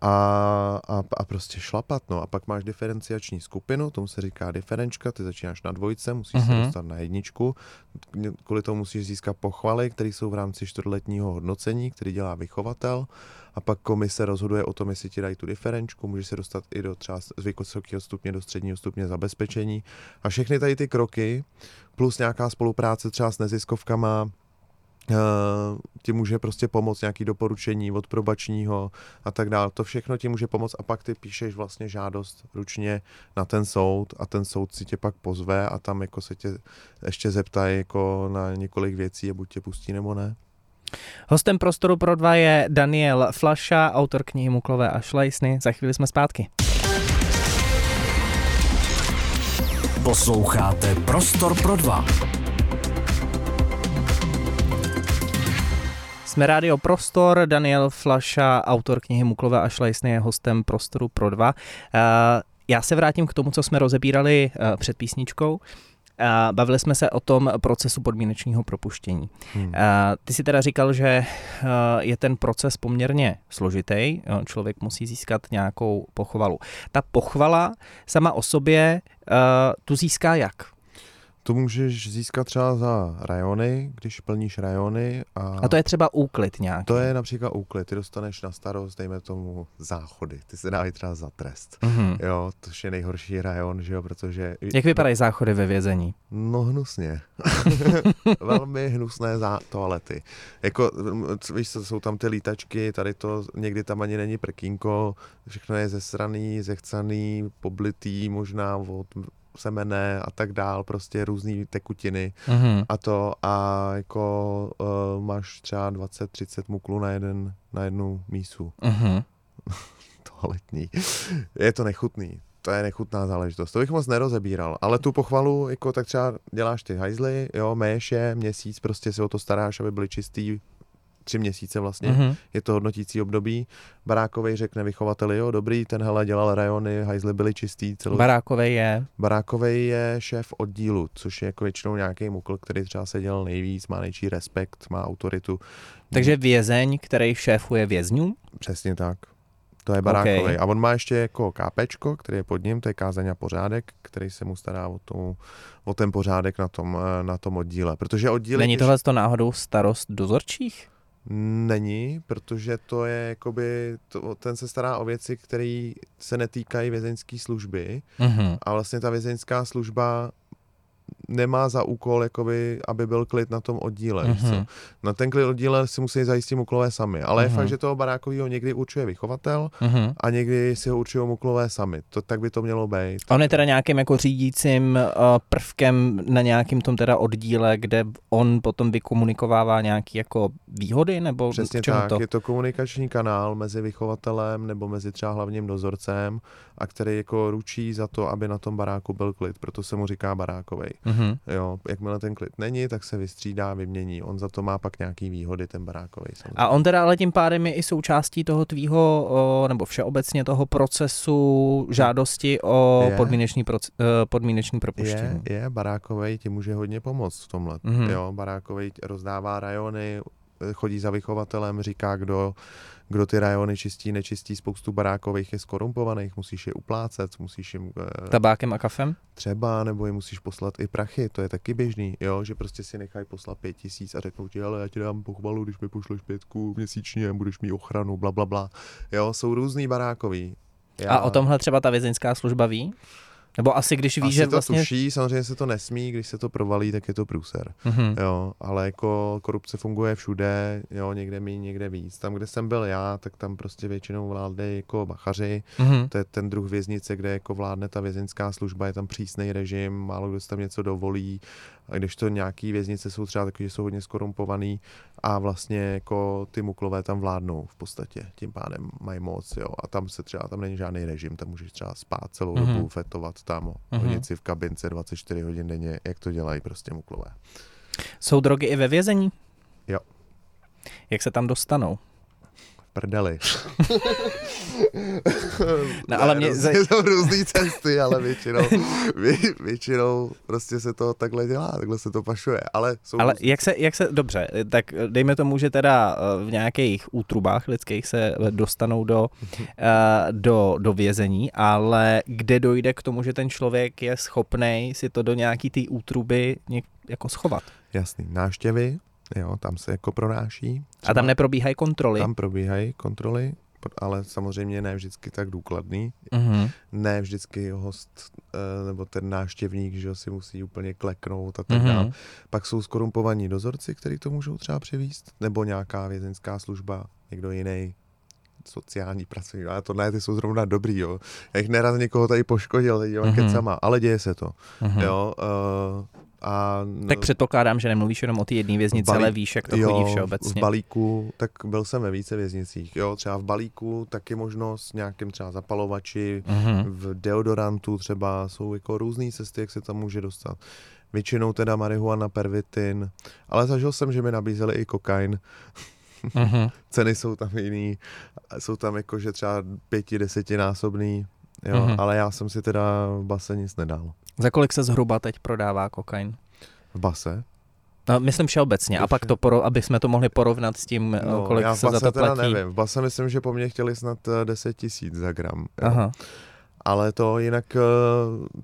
A, a, a prostě šlapat, no. A pak máš diferenciační skupinu, tomu se říká diferenčka, ty začínáš na dvojce, musíš mm-hmm. se mhm. dostat na jedničku, kvůli tomu musíš získat pochvaly, které jsou v rámci čtvrtletního hodnocení, který dělá vychovatel a pak komise rozhoduje o tom, jestli ti dají tu diferenčku, můžeš se dostat i do třeba z vysokého stupně do středního stupně zabezpečení a všechny tady ty kroky, plus nějaká spolupráce třeba s neziskovkama, ti může prostě pomoct nějaký doporučení od probačního a tak dále. To všechno ti může pomoct a pak ty píšeš vlastně žádost ručně na ten soud a ten soud si tě pak pozve a tam jako se tě ještě zeptají jako na několik věcí a buď tě pustí nebo ne. Hostem Prostoru pro dva je Daniel Flaša, autor knihy Muklové a šlejsny. Za chvíli jsme zpátky. Posloucháte Prostor pro dva. Jsme Rádio Prostor, Daniel Flaša, autor knihy Muklové a šlejsny je hostem Prostoru pro dva. Eh, já se vrátím k tomu, co jsme rozebírali eh, před písničkou. Bavili jsme se o tom procesu podmínečního propuštění. Hmm. Ty si teda říkal, že je ten proces poměrně složitý, člověk musí získat nějakou pochvalu. Ta pochvala sama o sobě tu získá jak? To můžeš získat třeba za rajony, když plníš rajony. A, a to je třeba úklid nějaký? To je například úklid. Ty dostaneš na starost, dejme tomu, záchody. Ty se dávají třeba za trest. Mm-hmm. Jo, to je nejhorší rajon, že jo, protože... Jak vypadají záchody ve vězení? No hnusně. Velmi hnusné za toalety. Jako, víš, jsou tam ty lítačky, tady to, někdy tam ani není prkínko, všechno je zesraný, zechcaný, poblitý, možná od semene a tak dál, prostě různé tekutiny mm-hmm. a to a jako uh, máš třeba 20-30 muklů na, jeden, na jednu mísu. Mm-hmm. Toaletní. Je to nechutný. To je nechutná záležitost. To bych moc nerozebíral. Ale tu pochvalu, jako tak třeba děláš ty hajzly, jo, méš je, měsíc prostě si o to staráš, aby byly čistý, tři měsíce vlastně, mm-hmm. je to hodnotící období. Barákovej řekne vychovateli, jo, dobrý, ten hele dělal rajony, hajzly byly čistý. Celou... Barákovej je? Barákovej je šéf oddílu, což je jako většinou nějaký mukl, který třeba se dělal nejvíc, má nejčí respekt, má autoritu. Takže vězeň, který šéfuje vězňů? Přesně tak. To je barákový. Okay. A on má ještě jako kápečko, který je pod ním, to je kázeň a pořádek, který se mu stará o, tomu, o ten pořádek na tom, na tom oddíle. Protože oddíl... Není tohle to náhodou starost dozorčích? Není, protože to je jakoby, to, ten se stará o věci, které se netýkají vězeňské služby mm-hmm. a vlastně ta vězeňská služba nemá za úkol, jakoby, aby byl klid na tom oddíle. Mm-hmm. Co? Na ten klid oddíle si musí zajistit muklové sami. Ale mm-hmm. je mhm. fakt, že toho barákového někdy určuje vychovatel mm-hmm. a někdy si ho určují muklové sami. To, tak by to mělo být. A on je teda nějakým jako řídícím uh, prvkem na nějakým tom teda oddíle, kde on potom vykomunikovává nějaký jako výhody? Nebo Přesně tak. To? Je to komunikační kanál mezi vychovatelem nebo mezi třeba hlavním dozorcem a který jako ručí za to, aby na tom baráku byl klid. Proto se mu říká barákovej. Mm-hmm. Jo, jakmile ten klid není, tak se vystřídá, vymění. On za to má pak nějaký výhody, ten barákový. A on teda ale tím pádem je i součástí toho tvýho, nebo všeobecně toho procesu žádosti o je, podmínečný, proc, e, podmínečný propuštění. Je, je, barákovej ti může hodně pomoct v tomhle. Mm-hmm. Jo, barákovej rozdává rajony, chodí za vychovatelem, říká, kdo kdo ty rajony čistí, nečistí, spoustu barákových je skorumpovaných, musíš je uplácet, musíš jim... Uh, Tabákem a kafem? Třeba, nebo je musíš poslat i prachy, to je taky běžný, jo, že prostě si nechají poslat pět tisíc a řeknou ti, ale já ti dám pochvalu, když mi pošleš pětku měsíčně, budeš mít ochranu, bla, bla, bla. Jo, jsou různý barákový. Já... A o tomhle třeba ta vězeňská služba ví? Nebo asi když ví, asi že to vlastně... tuší, samozřejmě se to nesmí, když se to provalí, tak je to průser. Mm-hmm. Jo, ale jako korupce funguje všude, jo, někde méně, někde víc. Tam, kde jsem byl já, tak tam prostě většinou vládli jako bachaři. Mm-hmm. To je ten druh věznice, kde jako vládne ta vězeňská služba, je tam přísný režim, málo kdo si tam něco dovolí. A když to nějaký věznice jsou třeba takový, že jsou hodně skorumpovaný a vlastně jako ty muklové tam vládnou v podstatě, tím pádem mají moc, jo. A tam se třeba, tam není žádný režim, tam můžeš třeba spát celou mm-hmm. dobu, fetovat tam, mm-hmm. hodit si v kabince 24 hodin denně, jak to dělají prostě muklové. Jsou drogy i ve vězení? Jo. Jak se tam dostanou? Prdeli. no, ale mě... Zaj... Jsou různé cesty, ale většinou, vě, většinou prostě se to takhle dělá, takhle se to pašuje, ale jsou Ale jak se, jak se, dobře, tak dejme tomu, že teda eh, v nějakých útrubách lidských se dostanou do, eh, do, do vězení, ale kde dojde k tomu, že ten člověk je schopný si to do nějaký té útruby jako schovat? Jasný, náštěvy, Jo, tam se jako pronáší. Třeba, a tam neprobíhají kontroly? Tam probíhají kontroly. ale samozřejmě ne vždycky tak důkladný. Mhm. Ne vždycky host eh, nebo ten náštěvník, že jo, si musí úplně kleknout a tak Mhm. dále. Pak jsou skorumpovaní dozorci, kteří to můžou třeba přivízt, nebo nějaká vězeňská služba, někdo jiný sociální pracovník, ale to ne, ty jsou zrovna dobrý, jo. Já jich neraz někoho tady poškodil, Mhm. mm-hmm. kecama, ale děje se to, Mhm. jo. Uh, a Tak předpokládám, že nemluvíš jenom o té jedné věznici, Balí- ale víš, jak to jo, chodí v všeobecně. balíku, tak byl jsem ve více věznicích, jo, třeba v balíku taky možnost nějakým třeba zapalovači, Mhm. v deodorantu třeba jsou jako různé cesty, jak se tam může dostat. Většinou teda marihuana, pervitin, ale zažil jsem, že mi nabízeli i kokain. Mhm. Ceny jsou tam jiný, jsou tam jako, že třeba pěti, desetinásobný, jo, Mhm. ale já jsem si teda v base nic nedal. Za kolik se zhruba teď prodává kokain? V base? No, myslím všeobecně. A pak to, poro, aby jsme to mohli porovnat s tím, no, kolik já se za to teda platí. nevím. V base myslím, že po mně chtěli snad eh, 10 tisíc za gram. Jo. Aha. Ale to jinak, eh,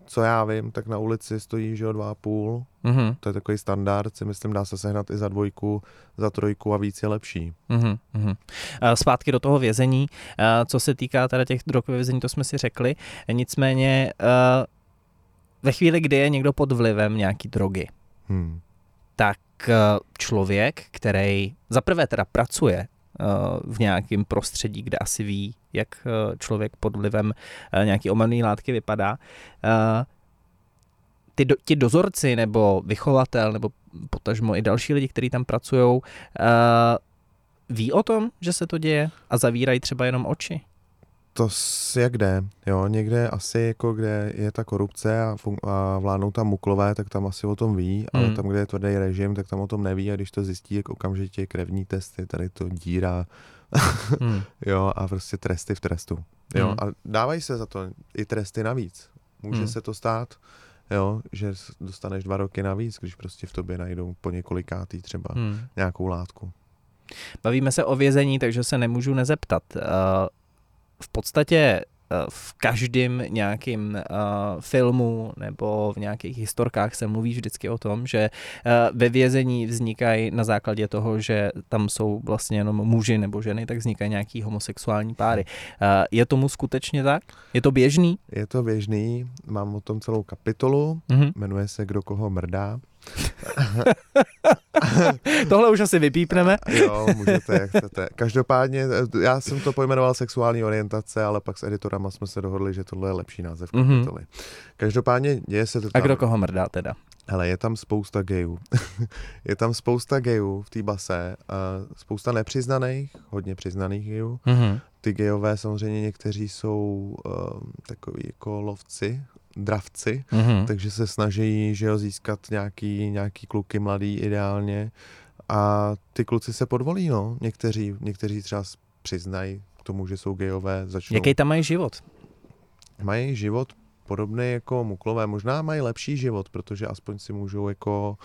co já vím, tak na ulici stojí, že o dva a půl. Mhm. To je takový standard, si myslím, dá se sehnat i za dvojku, za trojku a víc je lepší. Mhm, mhm. A Zpátky do toho vězení, a co se týká teda těch drog ve vězení, to jsme si řekli, nicméně ve chvíli, kdy je někdo pod vlivem nějaký drogy, Hmm. tak člověk, který zaprvé teda pracuje v nějakém prostředí, kde asi ví, jak a, člověk pod vlivem a, nějaký omamné látky vypadá, ty do, ti dozorci nebo vychovatel nebo potažmo i další lidi, kteří tam pracují, ví o tom, že se to děje a zavírají třeba jenom oči? To jak jde, jo, někde asi jako kde je ta korupce a, fun- a vládnou tam muklové, tak tam asi o tom ví, ale Hmm. tam, kde je tvrdý režim, tak tam o tom neví a když to zjistí, jak okamžitě krevní testy, tady to díra, Hmm. jo, a prostě tresty v trestu, jo, Hmm. a dávají se za to i tresty navíc, může Hmm. se to stát, jo, že dostaneš dva roky navíc, když prostě v tobě najdou po několikátý třeba Hmm. nějakou látku. Bavíme se o vězení, takže se nemůžu nezeptat. Eh, V podstatě eh, v každém nějakým eh, filmu nebo v nějakých historkách se mluví vždycky o tom, že eh, ve vězení vznikají na základě toho, že tam jsou vlastně jenom muži nebo ženy, tak vznikají nějaký homosexuální páry. Eh, Je tomu skutečně tak? Je to běžný? Je to běžný, mám o tom celou kapitolu, Mhm. jmenuje se Kdo koho mrdá. Tohle už asi vypípneme. Jo, můžete, jak chcete. Každopádně, eh, já jsem to pojmenoval sexuální orientace, ale pak s editorama jsme se dohodli, že tohle je lepší název Mhm. kapitoly. Každopádně děje se to A tam. kdo koho mrdá teda? Hele, je tam spousta gejů. je tam spousta gejů v té base, a spousta nepřiznaných, hodně přiznaných gejů. Mhm. Ty gejové samozřejmě někteří jsou um, takový jako lovci, dravci, Mhm. takže se snaží, že jo, získat nějaký, nějaký kluky mladý ideálně a ty kluci se podvolí, no. Někteří, někteří třeba přiznají k tomu, že jsou gejové, začnou, Jaký tam mají život? mají život podobný jako muklové, možná mají lepší život, protože aspoň si můžou jako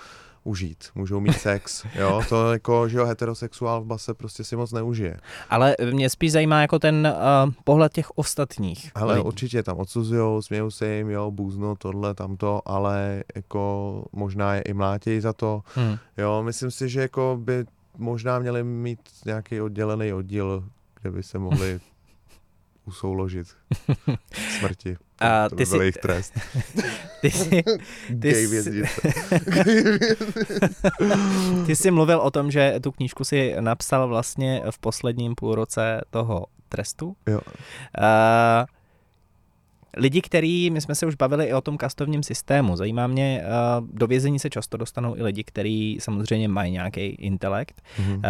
užít, můžou mít sex, jo, to jako, že jo, heterosexuál v base prostě si moc neužije. Ale mě spíš zajímá jako ten uh, pohled těch ostatních. Ale lidí. určitě tam odsuzujou, smějou se jim, jo, bůzno, tohle, tamto, ale jako možná je i mlátějí za to, Hmm. Jo, myslím si, že jako by možná měli mít nějaký oddělený oddíl, kde by se mohli usouložit smrti. A ty by byl jejich trest. Ty, jsi, Ty jsi- ty jsi mluvil o tom, že tu knížku si napsal vlastně v posledním půlroce toho trestu. Jo. Uh, lidi, který, my jsme se už bavili i o tom kastovním systému, zajímá mě, uh, do vězení se často dostanou i lidi, kteří samozřejmě mají nějaký intelekt. Mhm. Uh,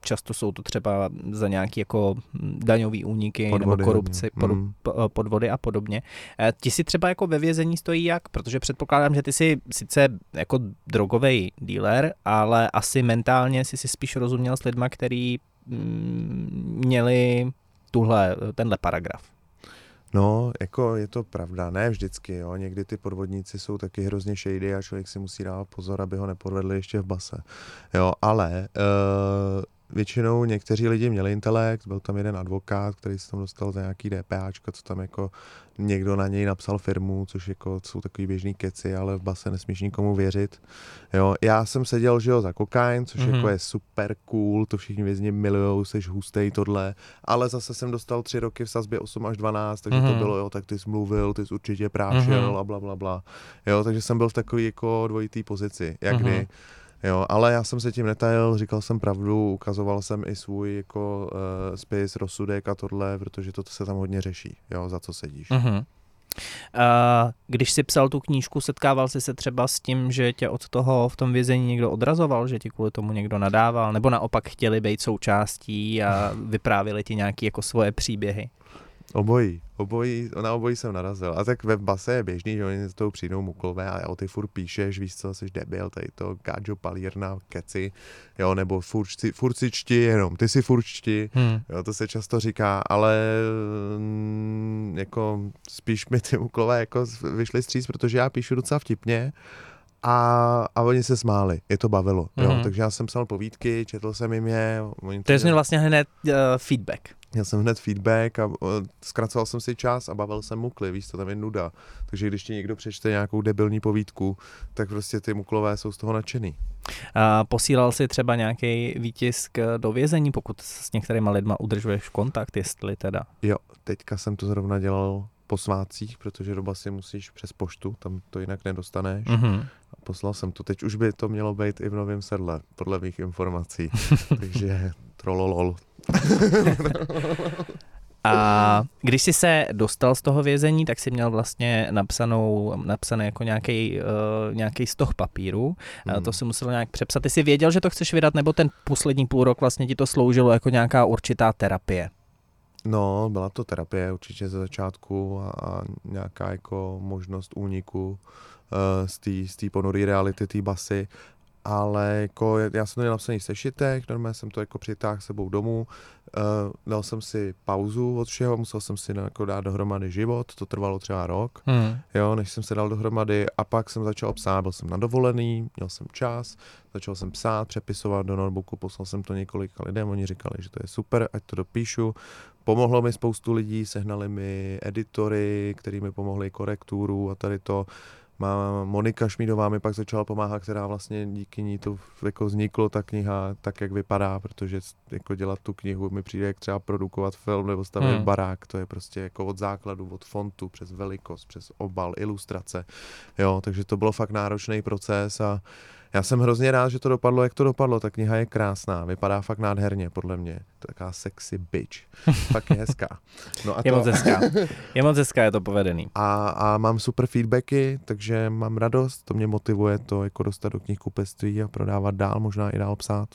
často jsou to třeba za nějaké jako daňové úniky Podvody nebo korupci, hodně. pod, Mm. po- podvody a podobně. Eh, Ti si třeba jako ve vězení stojí jak? Protože předpokládám, že ty jsi sice jako drogový dealer, ale asi mentálně si si spíš rozuměl s lidma, který mm, měli tuhle, tenhle paragraf. No, jako je to pravda, ne vždycky, jo. Někdy ty podvodníci jsou taky hrozně shady a člověk si musí dávat pozor, aby ho nepodvedli ještě v base. Jo, ale uh, většinou někteří lidi měli intelekt, byl tam jeden advokát, který se tam dostal za nějaký DPAčka, co tam jako někdo na něj napsal firmu, což jako jsou takový běžný keci, ale v base nesmíš nikomu věřit. Jo, já jsem seděl, že jo, za kokain, což mm-hmm. jako je super cool, to všichni vězni milujou, jsi hustej tohle, ale zase jsem dostal tři roky v sazbě 8 až 12, takže mm-hmm. to mhm. bylo, jo, tak ty jsi mluvil, ty jsi určitě prášel mm-hmm. a bla, bla, bla. Jo, takže jsem byl v takové jako dvojitý pozici, jak mm-hmm. kdy. Jo, ale já jsem se tím netajil, říkal jsem pravdu, ukazoval jsem i svůj jako uh, spis, rozsudek a tohle, protože to se tam hodně řeší, jo, za co sedíš. Uh-huh. Uh, když jsi psal tu knížku, setkával jsi se třeba s tím, že tě od toho v tom vězení někdo odrazoval, že ti kvůli tomu někdo nadával, nebo naopak chtěli být součástí a vyprávěli ti nějaké jako svoje příběhy? Obojí, obojí, na obojí jsem narazil. A tak ve base je běžný, že oni z toho přijdou muklové a o ty furt píšeš, víš co, jsi debil, tady to gáďo palírna, keci, jo, nebo furt, furt si čti jenom, ty si furt čti, hmm. jo, to se často říká, ale mm, jako spíš mi ty muklové jako vyšly stříc, protože já píšu docela vtipně, a, a oni se smáli, je to bavilo, mm-hmm. jo, mhm. takže já jsem psal povídky, četl jsem jim je. Oni to je vlastně hned uh, feedback. Měl jsem hned feedback a zkracoval jsem si čas a bavil jsem mukly, víš, to tam je nuda. Takže když ti někdo přečte nějakou debilní povídku, tak prostě ty muklové jsou z toho nadšený. A posílal si třeba nějaký výtisk do vězení, pokud s některýma lidma udržuješ kontakt, jestli teda? Jo, teďka jsem to zrovna dělal po svátcích, protože doba si musíš přes poštu, tam to jinak nedostaneš. Mm-hmm. A poslal jsem to. Teď už by to mělo být i v novém sedle, podle mých informací. Takže trololol. A když jsi se dostal z toho vězení, tak si měl vlastně napsanou, napsaný jako nějaký, uh, nějaký stoch papíru. Hmm. To si musel nějak přepsat. Ty jsi věděl, že to chceš vydat, nebo ten poslední půl rok vlastně ti to sloužilo jako nějaká určitá terapie? No, byla to terapie určitě ze začátku a, a nějaká jako možnost úniku uh, z té ponoré reality, té basy ale jako já jsem to měl napsaný v sešitech, normálně jsem to jako přitáhl sebou domů, uh, dal jsem si pauzu od všeho, musel jsem si jako dát dohromady život, to trvalo třeba rok, hmm. jo, než jsem se dal dohromady. A pak jsem začal psát, byl jsem na dovolený, měl jsem čas, začal jsem psát, přepisovat do notebooku, poslal jsem to několika lidem, oni říkali, že to je super, ať to dopíšu, pomohlo mi spoustu lidí, sehnali mi editory, který mi pomohli korekturu a tady to, má Monika Šmídová mi pak začala pomáhat, která vlastně díky ní to jako vzniklo ta kniha tak, jak vypadá, protože jako dělat tu knihu mi přijde jak třeba produkovat film nebo stavit hmm. barák, to je prostě jako od základu, od fontu, přes velikost, přes obal, ilustrace, jo, takže to bylo fakt náročný proces a já jsem hrozně rád, že to dopadlo, jak to dopadlo. Ta kniha je krásná, vypadá fakt nádherně, podle mě. Je taková sexy bitch. fakt je hezká. No a je to... moc hezká. Je moc hezká, je to povedený. A, a mám super feedbacky, takže mám radost, to mě motivuje to jako dostat do knihkupectví a prodávat dál, možná i dál psát.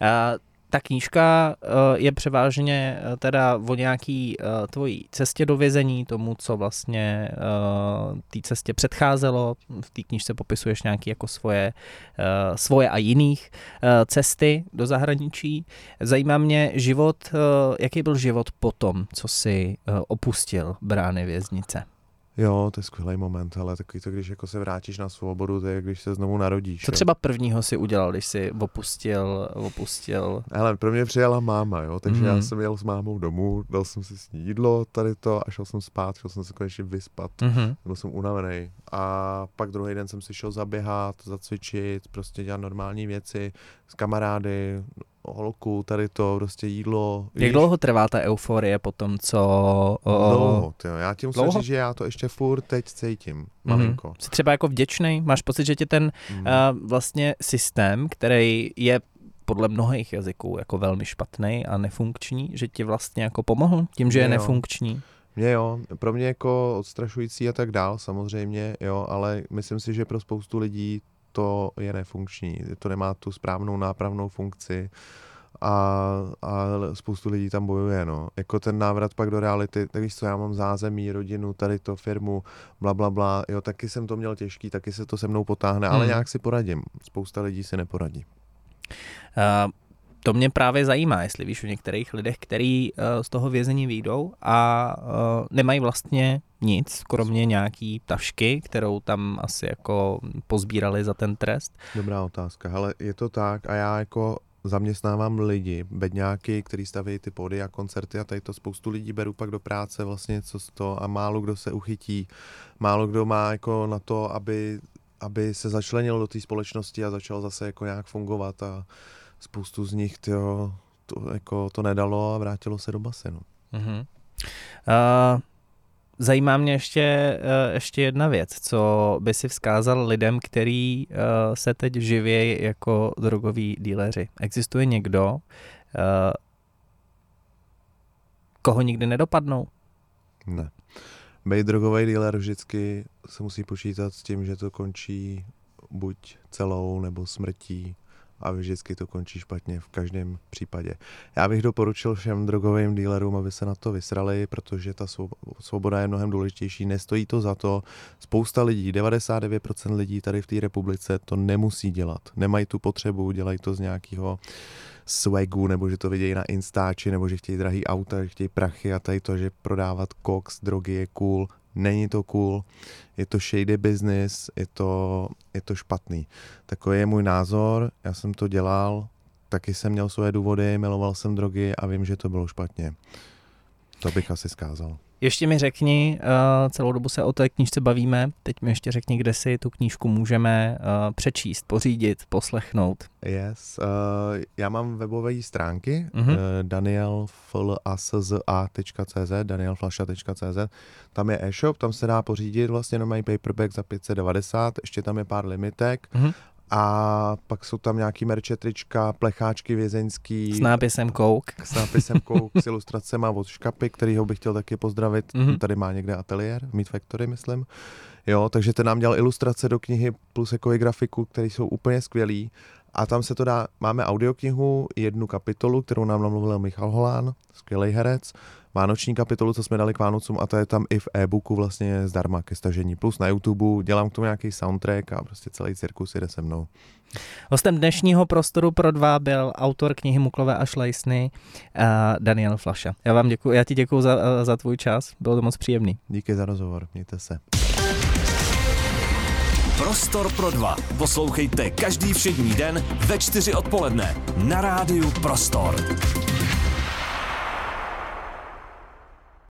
Uh, ta knížka eh, je převážně eh, teda o nějaký eh, tvojí cestě do vězení, tomu, co vlastně té cestě předcházelo. V té knížce popisuješ nějaké jako svoje, svoje a jiných cesty do zahraničí. Zajímá mě život, jaký byl život potom, co si opustil brány věznice. Jo, to je skvělý moment, ale takový to, když jako se vrátíš na svobodu, to je, když se znovu narodíš. Co třeba prvního si udělal, když si opustil, opustil? Hele, pro mě přijela máma, jo, takže mm. já mhm. jsem jel s mámou domů, dal jsem si s ní jídlo, tady to a šel jsem spát, šel jsem se konečně vyspat, mm-hmm. byl jsem unavený. A pak druhý den jsem si šel zaběhat, zacvičit, prostě dělat normální věci s kamarády, holku, tady to, prostě jídlo. Jak víš? dlouho trvá ta euforie po tom, co... O... Dlouho, tyjo. já ti musím říct, že já to ještě furt teď cítím, malinko. Mm. Jsi třeba jako vděčný? Máš pocit, že tě ten mm. uh, vlastně systém, který je podle mnohých jazyků jako velmi špatný a nefunkční, že ti vlastně jako pomohl tím, že je, nefunkční? Mě jo, pro mě jako odstrašující a tak dál samozřejmě, jo, ale myslím si, že pro spoustu lidí to je nefunkční, to nemá tu správnou nápravnou funkci a, a spoustu lidí tam bojuje, no. Jako ten návrat pak do reality, tak víš co, já mám zázemí, rodinu, tady to, firmu, bla, bla, bla, jo, taky jsem to měl těžký, taky se to se mnou potáhne, hmm. ale nějak si poradím. Spousta lidí si neporadí. Uh, to mě právě zajímá, jestli víš o některých lidech, kteří uh, z toho vězení výjdou a uh, nemají vlastně nic, kromě nějaký tašky, kterou tam asi jako pozbírali za ten trest. Dobrá otázka, ale je to tak a já jako zaměstnávám lidi, bedňáky, který staví ty pody a koncerty a tady to spoustu lidí beru pak do práce vlastně co z to a málo kdo se uchytí, málo kdo má jako na to, aby, aby se začlenil do té společnosti a začal zase jako nějak fungovat a spoustu z nich tyjo, to, jako to nedalo a vrátilo se do basenu. Mm-hmm. Uh, Zajímá mě ještě, eh, ještě jedna věc, co by si vzkázal lidem, který eh, se teď živějí jako drogoví díleři. Existuje někdo, eh, koho nikdy nedopadnou? Ne. Být drogový dealer vždycky se musí počítat s tím, že to končí buď celou nebo smrtí a vždycky to končí špatně v každém případě. Já bych doporučil všem drogovým dílerům, aby se na to vysrali, protože ta svoboda je mnohem důležitější, nestojí to za to. Spousta lidí, 99% lidí tady v té republice to nemusí dělat. Nemají tu potřebu, dělají to z nějakého swagu, nebo že to vidějí na Instači, nebo že chtějí drahý auta, že chtějí prachy a tady to, že prodávat koks, drogy je cool, není to cool, je to shady business, je to, je to špatný. Takový je můj názor, já jsem to dělal, taky jsem měl svoje důvody, miloval jsem drogy a vím, že to bylo špatně. To bych asi zkázal. Ještě mi řekni, uh, celou dobu se o té knížce bavíme, teď mi ještě řekni, kde si tu knížku můžeme uh, přečíst, pořídit, poslechnout. Yes, uh, já mám webové stránky uh, danielflasa.cz, danielflasha.cz, tam je e-shop, tam se dá pořídit vlastně mají paperback za 590, ještě tam je pár limitek uh-huh. A pak jsou tam nějaký merčetrička, plecháčky vězeňský. S nápisem Kouk. S nápisem Kouk, s ilustracemi od Škapy, kterýho bych chtěl taky pozdravit. Mm-hmm. Tady má někde ateliér, Meat Factory, myslím. Jo, takže ten nám dělal ilustrace do knihy plus jako i grafiku, které jsou úplně skvělý. A tam se to dá, máme audioknihu, jednu kapitolu, kterou nám namluvil Michal Holán, skvělý herec, vánoční kapitolu, co jsme dali k Vánocům a to je tam i v e-booku vlastně zdarma ke stažení. Plus na YouTube dělám k tomu nějaký soundtrack a prostě celý cirkus jde se mnou. Hostem dnešního prostoru pro dva byl autor knihy Muklové a šlejsny uh, Daniel Flaša. Já vám děkuji, já ti děkuji za, za tvůj čas, bylo to moc příjemný. Díky za rozhovor, mějte se. Prostor pro dva. Poslouchejte každý všední den ve čtyři odpoledne na rádiu Prostor.